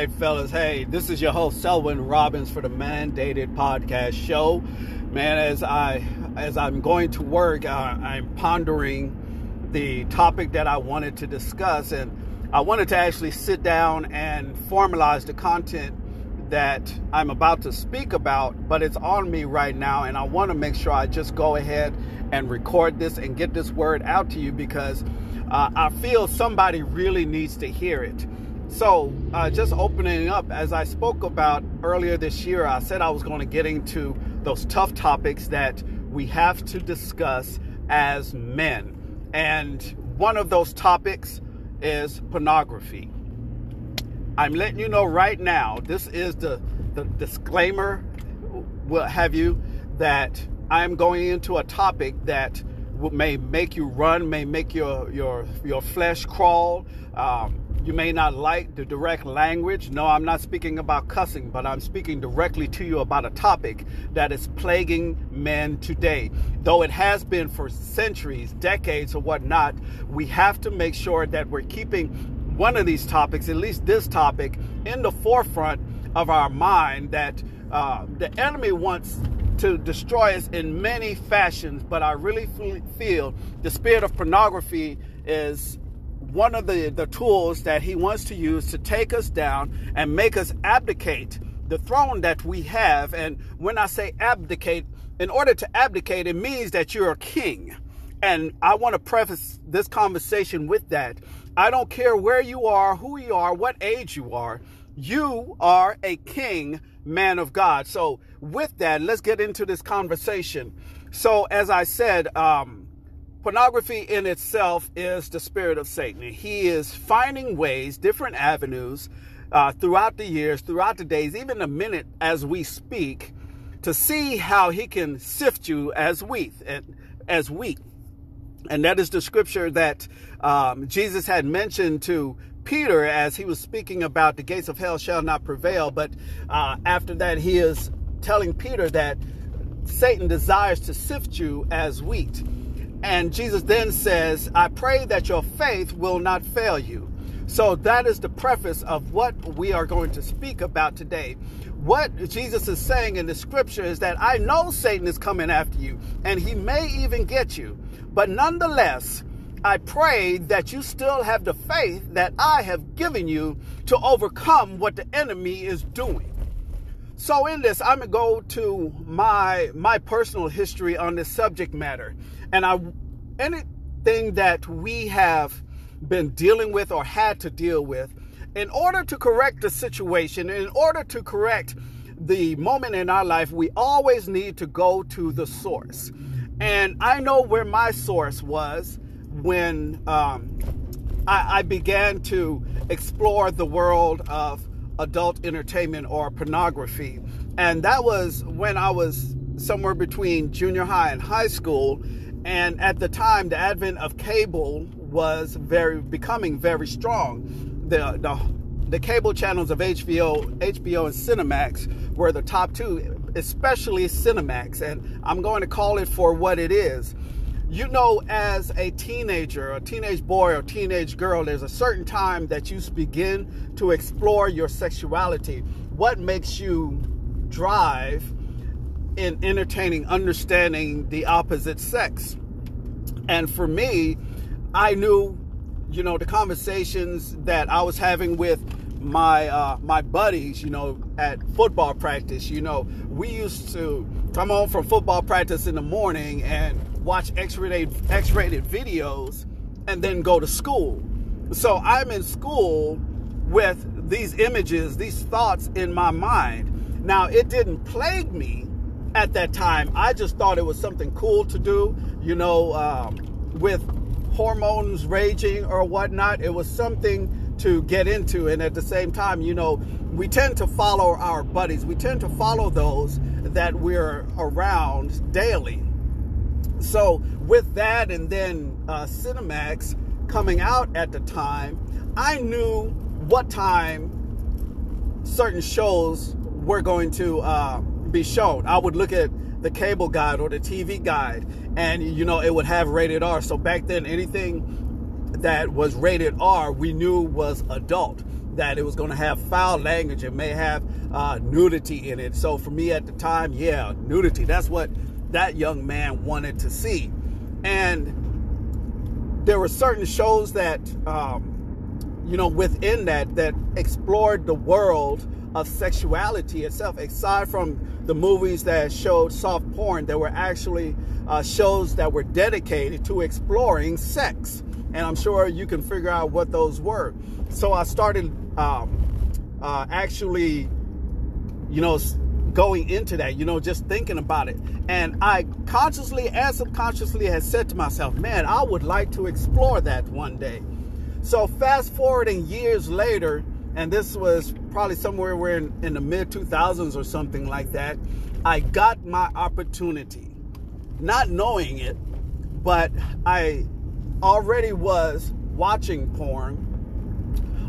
right, fellas. Hey, this is your host Selwyn Robbins for the Mandated Podcast Show. Man, as I as I'm going to work, uh, I'm pondering the topic that I wanted to discuss, and I wanted to actually sit down and formalize the content that I'm about to speak about, but it's on me right now, and I want to make sure I just go ahead and record this and get this word out to you because uh, I feel somebody really needs to hear it. So, uh, just opening up, as I spoke about earlier this year, I said I was going to get into those tough topics that we have to discuss as men. And one of those topics is pornography. I'm letting you know right now, this is the, the disclaimer, what have you, that I'm going into a topic that may make you run, may make your, your, your flesh crawl. Um, you may not like the direct language. No, I'm not speaking about cussing, but I'm speaking directly to you about a topic that is plaguing men today. Though it has been for centuries, decades, or whatnot, we have to make sure that we're keeping one of these topics, at least this topic, in the forefront of our mind that uh, the enemy wants to destroy us in many fashions, but I really feel the spirit of pornography is one of the, the tools that he wants to use to take us down and make us abdicate the throne that we have. And when I say abdicate, in order to abdicate, it means that you're a king. And I want to preface this conversation with that. I don't care where you are, who you are, what age you are, you are a king, man of God. So, with that, let's get into this conversation. So, as I said, um, pornography in itself is the spirit of Satan. He is finding ways, different avenues uh, throughout the years, throughout the days, even the minute as we speak, to see how he can sift you as wheat, And, as wheat. And that is the scripture that um, Jesus had mentioned to Peter as he was speaking about the gates of hell shall not prevail. But uh, after that, he is telling Peter that Satan desires to sift you as wheat. And Jesus then says, I pray that your faith will not fail you. So that is the preface of what we are going to speak about today. What Jesus is saying in the scripture is that I know Satan is coming after you and he may even get you. But nonetheless, I pray that you still have the faith that I have given you to overcome what the enemy is doing. So in this, I'm gonna go to my my personal history on this subject matter, and I anything that we have been dealing with or had to deal with, in order to correct the situation, in order to correct the moment in our life, we always need to go to the source. And I know where my source was when um, I, I began to explore the world of adult entertainment or pornography. And that was when I was somewhere between junior high and high school. And at the time, the advent of cable was very becoming very strong. The, the, the cable channels of HBO, HBO and Cinemax were the top two, especially Cinemax. And I'm going to call it for what it is you know, as a teenager, a teenage boy or teenage girl, there's a certain time that you begin to explore your sexuality. What makes you drive in entertaining, understanding the opposite sex? And for me, I knew, you know, the conversations that I was having with my uh, my buddies, you know, at football practice. You know, we used to come home from football practice in the morning and watch X-rated X-rated videos and then go to school. So I'm in school with these images, these thoughts in my mind. Now it didn't plague me at that time. I just thought it was something cool to do, you know, um, with hormones raging or whatnot. It was something to get into, and at the same time, you know, we tend to follow our buddies. We tend to follow those that we're around daily. So with that, and then uh, Cinemax coming out at the time, I knew what time certain shows were going to uh, be shown. I would look at the cable guide or the TV guide, and you know it would have rated R. So back then, anything that was rated R, we knew was adult. that it was going to have foul language. It may have uh, nudity in it. So for me at the time, yeah, nudity. That's what that young man wanted to see. And there were certain shows that, um, you know, within that, that explored the world of sexuality itself, aside from the movies that showed soft porn, there were actually uh, shows that were dedicated to exploring sex. And I'm sure you can figure out what those were. So I started um, uh, actually, you know, going into that, you know, just thinking about it. And I consciously and subconsciously had said to myself, man, I would like to explore that one day. So fast forwarding years later, and this was probably somewhere where in, in the mid 2000s or something like that, I got my opportunity, not knowing it, but I already was watching porn.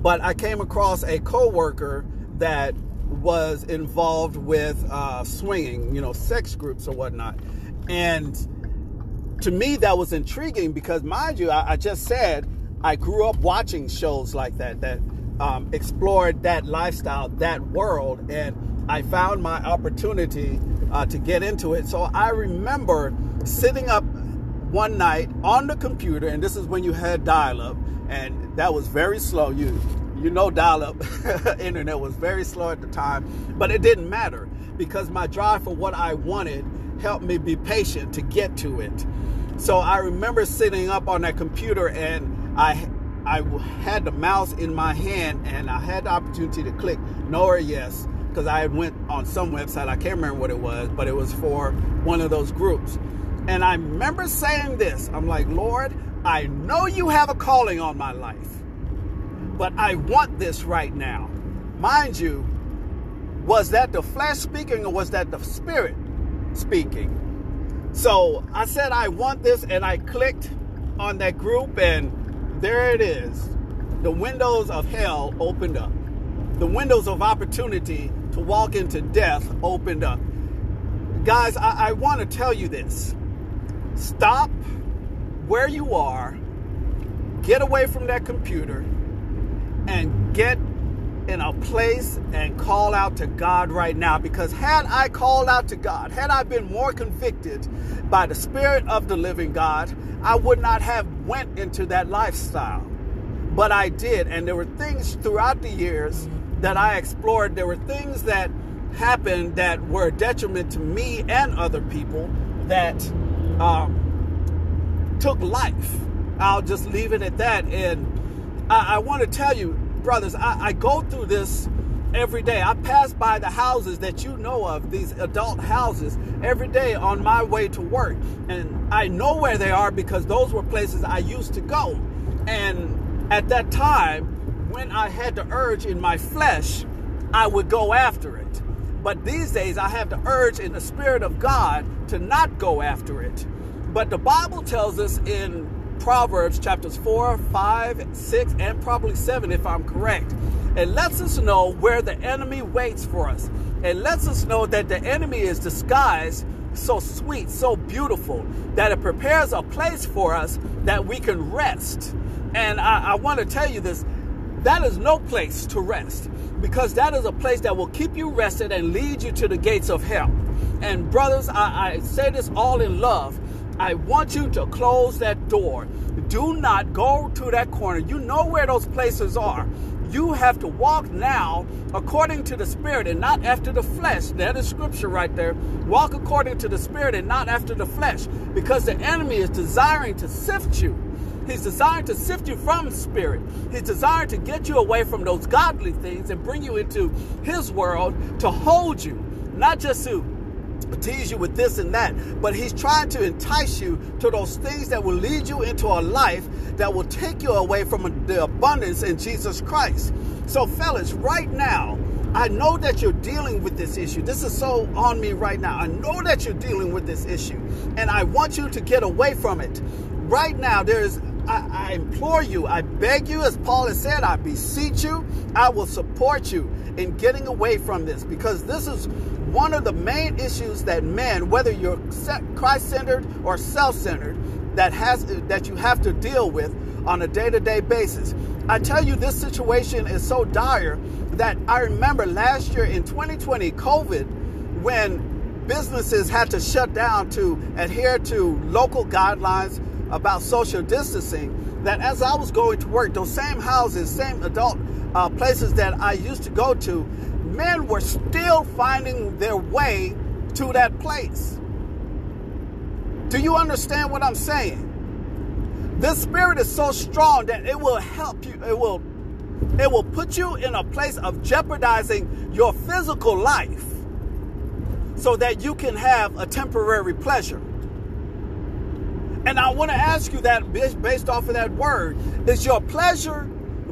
But I came across a coworker that was involved with uh, swinging, you know, sex groups or whatnot. And to me, that was intriguing because, mind you, I, I just said I grew up watching shows like that that um, explored that lifestyle, that world, and I found my opportunity uh, to get into it. So I remember sitting up one night on the computer, and this is when you had dial up, and that was very slow. You you know dial-up internet was very slow at the time but it didn't matter because my drive for what i wanted helped me be patient to get to it so i remember sitting up on that computer and i i had the mouse in my hand and i had the opportunity to click no or yes because i went on some website i can't remember what it was but it was for one of those groups and i remember saying this i'm like lord i know you have a calling on my life but I want this right now. Mind you, was that the flesh speaking or was that the spirit speaking? So I said, I want this, and I clicked on that group, and there it is. The windows of hell opened up. The windows of opportunity to walk into death opened up. Guys, I, I want to tell you this stop where you are, get away from that computer and get in a place and call out to God right now because had I called out to God, had I been more convicted by the spirit of the living God, I would not have went into that lifestyle. But I did and there were things throughout the years that I explored, there were things that happened that were a detriment to me and other people that um, took life. I'll just leave it at that and I, I want to tell you, brothers, I, I go through this every day. I pass by the houses that you know of, these adult houses, every day on my way to work. And I know where they are because those were places I used to go. And at that time, when I had the urge in my flesh, I would go after it. But these days, I have the urge in the Spirit of God to not go after it. But the Bible tells us in Proverbs chapters 4, 5, 6, and probably 7, if I'm correct. It lets us know where the enemy waits for us. It lets us know that the enemy is disguised so sweet, so beautiful, that it prepares a place for us that we can rest. And I, I want to tell you this that is no place to rest because that is a place that will keep you rested and lead you to the gates of hell. And, brothers, I, I say this all in love I want you to close that door. Do not go to that corner. You know where those places are. You have to walk now according to the Spirit and not after the flesh. That is scripture right there. Walk according to the Spirit and not after the flesh because the enemy is desiring to sift you. He's desiring to sift you from spirit. He's desiring to get you away from those godly things and bring you into his world to hold you, not just to tease you with this and that, but he's trying to entice you to those things that will lead you into a life that will take you away from the abundance in Jesus Christ. So, fellas, right now, I know that you're dealing with this issue. This is so on me right now. I know that you're dealing with this issue, and I want you to get away from it. Right now, there's I, I, implore you, I beg you, as Paul has said, I beseech you, I will support you in getting away from this because this is one of the main issues that men, whether you're Christ-centered or self-centered, that has that you have to deal with on a day to day basis. I tell you, this situation is so dire that I remember last year in 2020, COVID, when businesses had to shut down to adhere to local guidelines about social distancing, that as I was going to work, those same houses, same adult uh, places that I used to go to, men were still finding their way to that place. Do you understand what I'm saying? This spirit is so strong that it will help you, it will it will put you in a place of jeopardizing your physical life so that you can have a temporary pleasure. And I want to ask you that based off of that word is your pleasure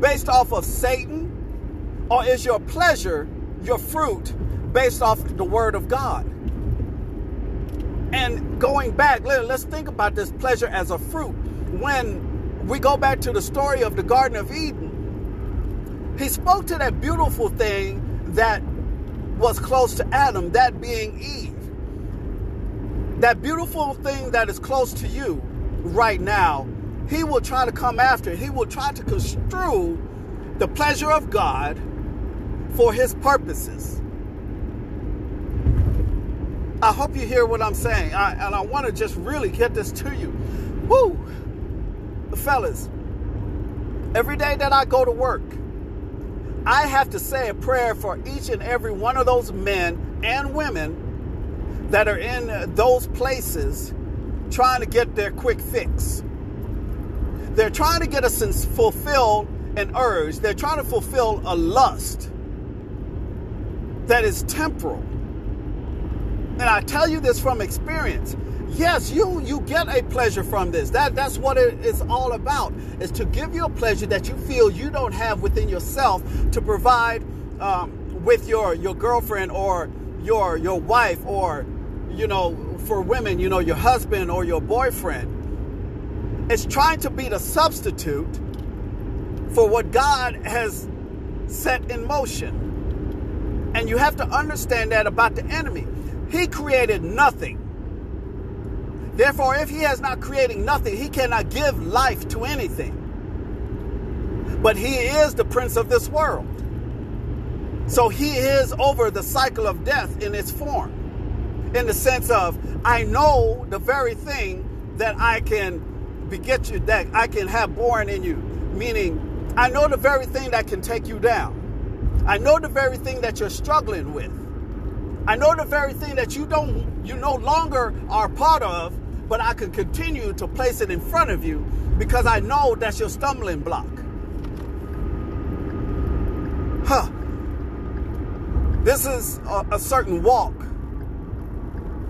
based off of Satan, or is your pleasure your fruit based off the word of God? And going back, let's think about this pleasure as a fruit. When we go back to the story of the Garden of Eden, he spoke to that beautiful thing that was close to Adam, that being Eve. That beautiful thing that is close to you right now, he will try to come after. He will try to construe the pleasure of God for his purposes. I hope you hear what I'm saying. I, and I want to just really get this to you. Woo! Fellas, every day that I go to work, I have to say a prayer for each and every one of those men and women that are in those places trying to get their quick fix. They're trying to get a sense, fulfill an urge. They're trying to fulfill a lust that is temporal. And I tell you this from experience. Yes, you you get a pleasure from this. That that's what it is all about. Is to give you a pleasure that you feel you don't have within yourself to provide um, with your your girlfriend or your your wife or you know for women, you know, your husband or your boyfriend. It's trying to be the substitute for what God has set in motion. And you have to understand that about the enemy. He created nothing. Therefore, if he has not created nothing, he cannot give life to anything. But he is the prince of this world. So he is over the cycle of death in its form in the sense of I know the very thing that I can beget you, that I can have born in you. Meaning, I know the very thing that can take you down. I know the very thing that you're struggling with. I know the very thing that you don't, you no longer are part of, but I can continue to place it in front of you because I know that's your stumbling block. Huh. This is a, a certain walk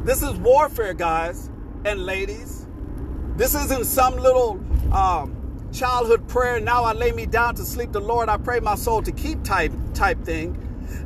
this is warfare, guys and ladies. This isn't some little um, childhood prayer. Now I lay me down to sleep. The Lord, I pray my soul to keep type type thing.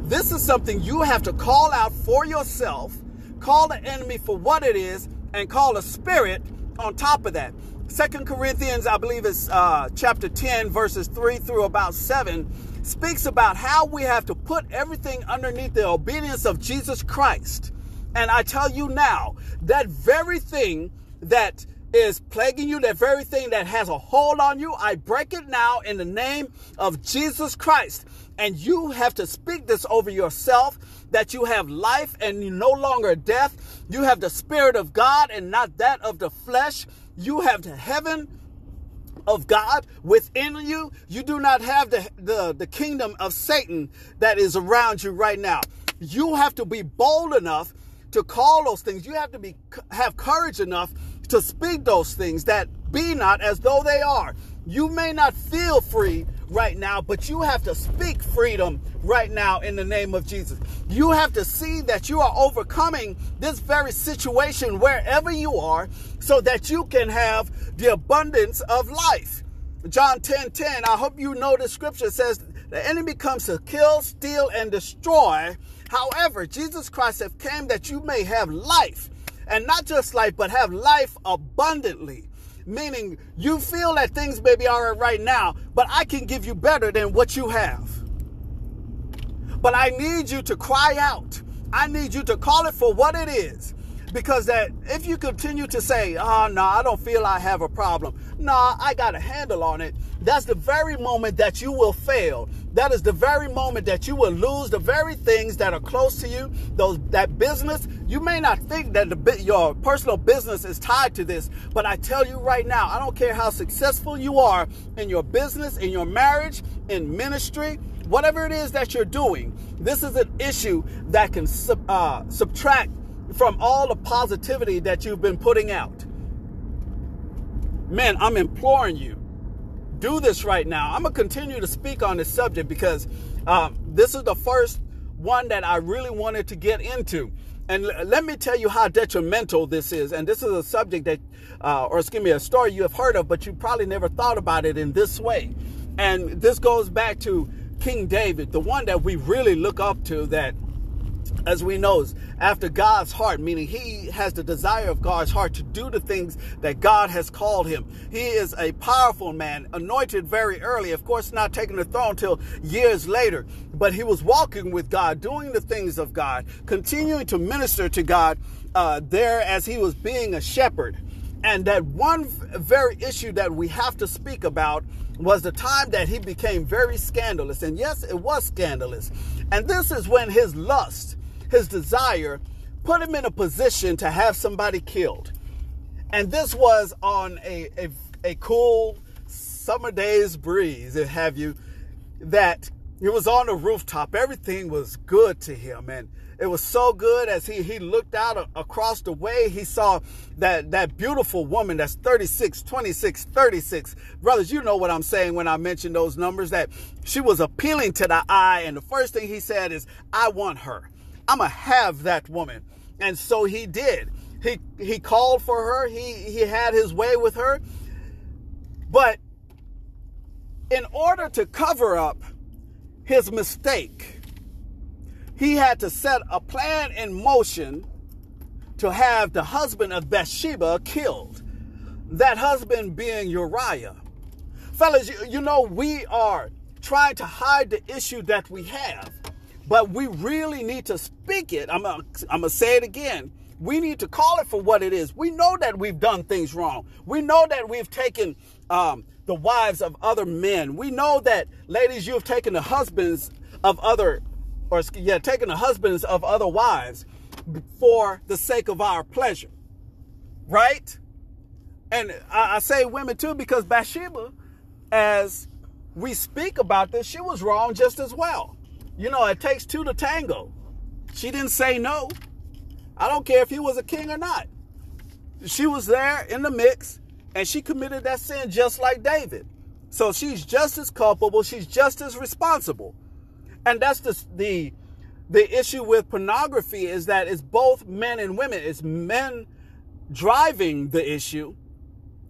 This is something you have to call out for yourself, call the enemy for what it is, and call a spirit on top of that. Second Corinthians, I believe is uh, chapter 10, verses 3 through about 7, speaks about how we have to put everything underneath the obedience of Jesus Christ. And I tell you now, that very thing that is plaguing you, that very thing that has a hold on you, I break it now in the name of Jesus Christ. And you have to speak this over yourself that you have life and no longer death. You have the Spirit of God and not that of the flesh. You have the heaven of God within you. You do not have the, the, the kingdom of Satan that is around you right now. You have to be bold enough to call those things. You have to be have courage enough to speak those things that be not as though they are. You may not feel free right now, but you have to speak freedom right now in the name of Jesus. You have to see that you are overcoming this very situation wherever you are so that you can have the abundance of life. John 10 10, I hope you know the scripture says the enemy comes to kill, steal, and destroy. However, Jesus Christ have came that you may have life, and not just life, but have life abundantly. Meaning, you feel that things may be all right right now, but I can give you better than what you have. But I need you to cry out. I need you to call it for what it is. Because that if you continue to say, oh no, I don't feel I have a problem. nah, I got a handle on it, that's the very moment that you will fail. That is the very moment that you will lose the very things that are close to you. Those that business, you may not think that the your personal business is tied to this, but I tell you right now, I don't care how successful you are in your business, in your marriage, in ministry, whatever it is that you're doing. This is an issue that can sub, uh, subtract from all the positivity that you've been putting out. Man, I'm imploring you do this right now. I'm going to continue to speak on this subject because um, this is the first one that I really wanted to get into. And l- let me tell you how detrimental this is. And this is a subject that, uh, or excuse me, a story you have heard of, but you probably never thought about it in this way. And this goes back to King David, the one that we really look up to that as we know, after God's heart, meaning he has the desire of God's heart to do the things that God has called him. He is a powerful man, anointed very early, of course, not taking the throne until years later, but he was walking with God, doing the things of God, continuing to minister to God uh, there as he was being a shepherd. And that one very issue that we have to speak about was the time that he became very scandalous. And yes, it was scandalous. And this is when his lust, his desire, put him in a position to have somebody killed. And this was on a, a, a cool summer day's breeze, have you, that he was on the rooftop. Everything was good to him. And it was so good as he, he looked out a, across the way. He saw that, that beautiful woman that's 36, 26, 36. Brothers, you know what I'm saying when I mention those numbers, that she was appealing to the eye. And the first thing he said is, I want her. I'm going to have that woman. And so he did. He, he called for her. He, he had his way with her. But in order to cover up his mistake, he had to set a plan in motion to have the husband of Bathsheba killed. That husband being Uriah. Fellas, you, you know, we are trying to hide the issue that we have, but we really need to speak it. I'm going to say it again. We need to call it for what it is. We know that we've done things wrong. We know that we've taken um, the wives of other men. We know that, ladies, you have taken the husbands of other or yeah, taken the husbands of other wives for the sake of our pleasure. Right? And I, I say women too because Bathsheba, as we speak about this, she was wrong just as well. You know, it takes two to tango. She didn't say no. I don't care if he was a king or not. She was there in the mix and she committed that sin just like David. So she's just as culpable, she's just as responsible and that's the the the issue with pornography is that it's both men and women. It's men driving the issue,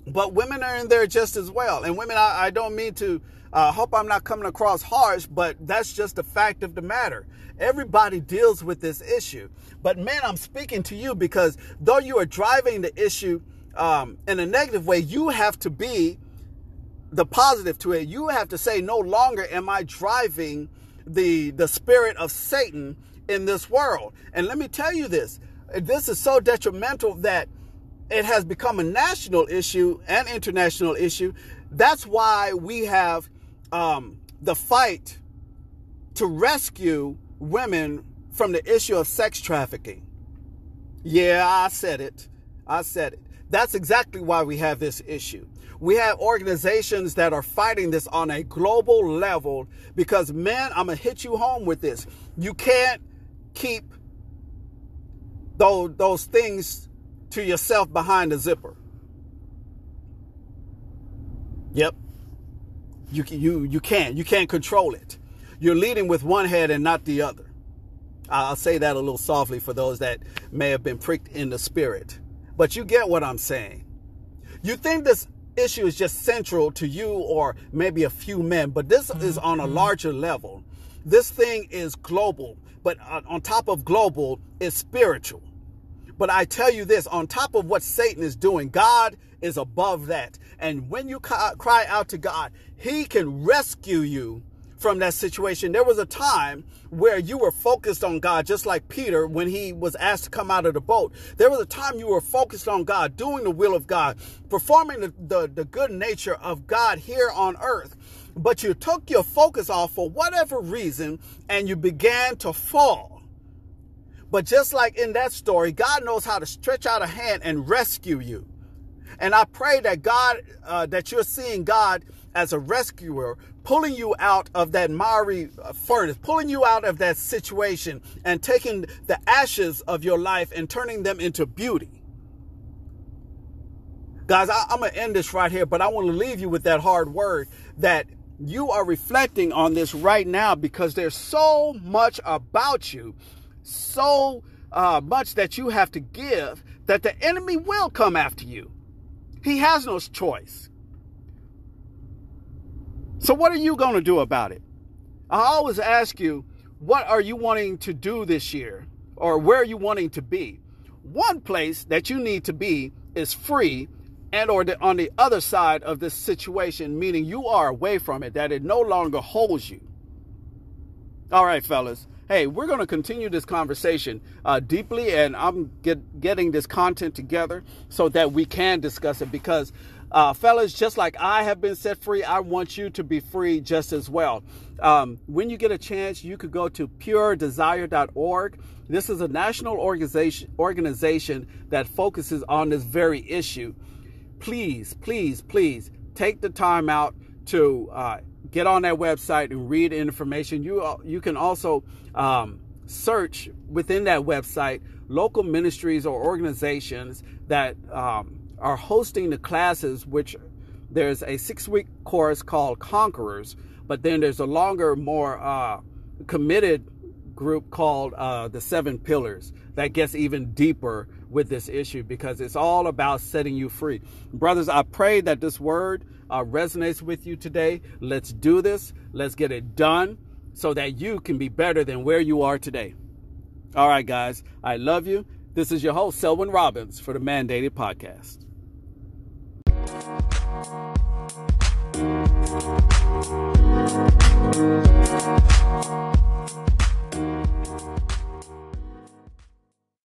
but women are in there just as well. And women, I, I don't mean to. Uh, hope I'm not coming across harsh, but that's just the fact of the matter. Everybody deals with this issue. But man, I'm speaking to you because though you are driving the issue um, in a negative way, you have to be the positive to it. You have to say, no longer am I driving the the spirit of Satan in this world. And let me tell you this, this is so detrimental that it has become a national issue and international issue. That's why we have um, the fight to rescue women from the issue of sex trafficking. Yeah, I said it. I said it. That's exactly why we have this issue. We have organizations that are fighting this on a global level because, man, I'm going to hit you home with this. You can't keep those, those things to yourself behind the zipper. Yep. You, you, you can't. You can't control it. You're leading with one head and not the other. I'll say that a little softly for those that may have been pricked in the spirit. But you get what I'm saying. You think this issue is just central to you or maybe a few men, but this mm-hmm. is on a larger level. This thing is global, but on top of global is spiritual. But I tell you this on top of what Satan is doing, God is above that. And when you cry out to God, He can rescue you from that situation. There was a time where you were focused on God, just like Peter when he was asked to come out of the boat. There was a time you were focused on God, doing the will of God, performing the, the, the good nature of God here on earth. But you took your focus off for whatever reason and you began to fall. But just like in that story, God knows how to stretch out a hand and rescue you. And I pray that God, uh, that you're seeing God as a rescuer, pulling you out of that miry uh, furnace, pulling you out of that situation and taking the ashes of your life and turning them into beauty. Guys, I, am going to end this right here, but I want to leave you with that hard word that you are reflecting on this right now because there's so much about you, so uh, much that you have to give that the enemy will come after you. He has no choice. So, what are you going to do about it? I always ask you, what are you wanting to do this year? Or where are you wanting to be? One place that you need to be is free and or the, on the other side of this situation, meaning you are away from it, that it no longer holds you. All right, fellas hey, we're going to continue this conversation uh, deeply, and I'm get, getting this content together so that we can discuss it because. Uh, fellas, just like I have been set free, I want you to be free just as well. Um, when you get a chance, you could go to puredesire.org. This is a national organization organization that focuses on this very issue. Please, please, please take the time out to uh, get on that website and read information. You uh, you can also um, search within that website local ministries or organizations that um, are hosting the classes. Which there's a six week course called Conquerors, but then there's a longer, more uh, committed group called uh, the Seven Pillars that gets even deeper with this issue because it's all about setting you free. Brothers, I pray that this word uh, resonates with you today. Let's do this, let's get it done so that you can be better than where you are today. All right, guys, I love you. This is your host, Selwyn Robbins, for the Mandated Podcast.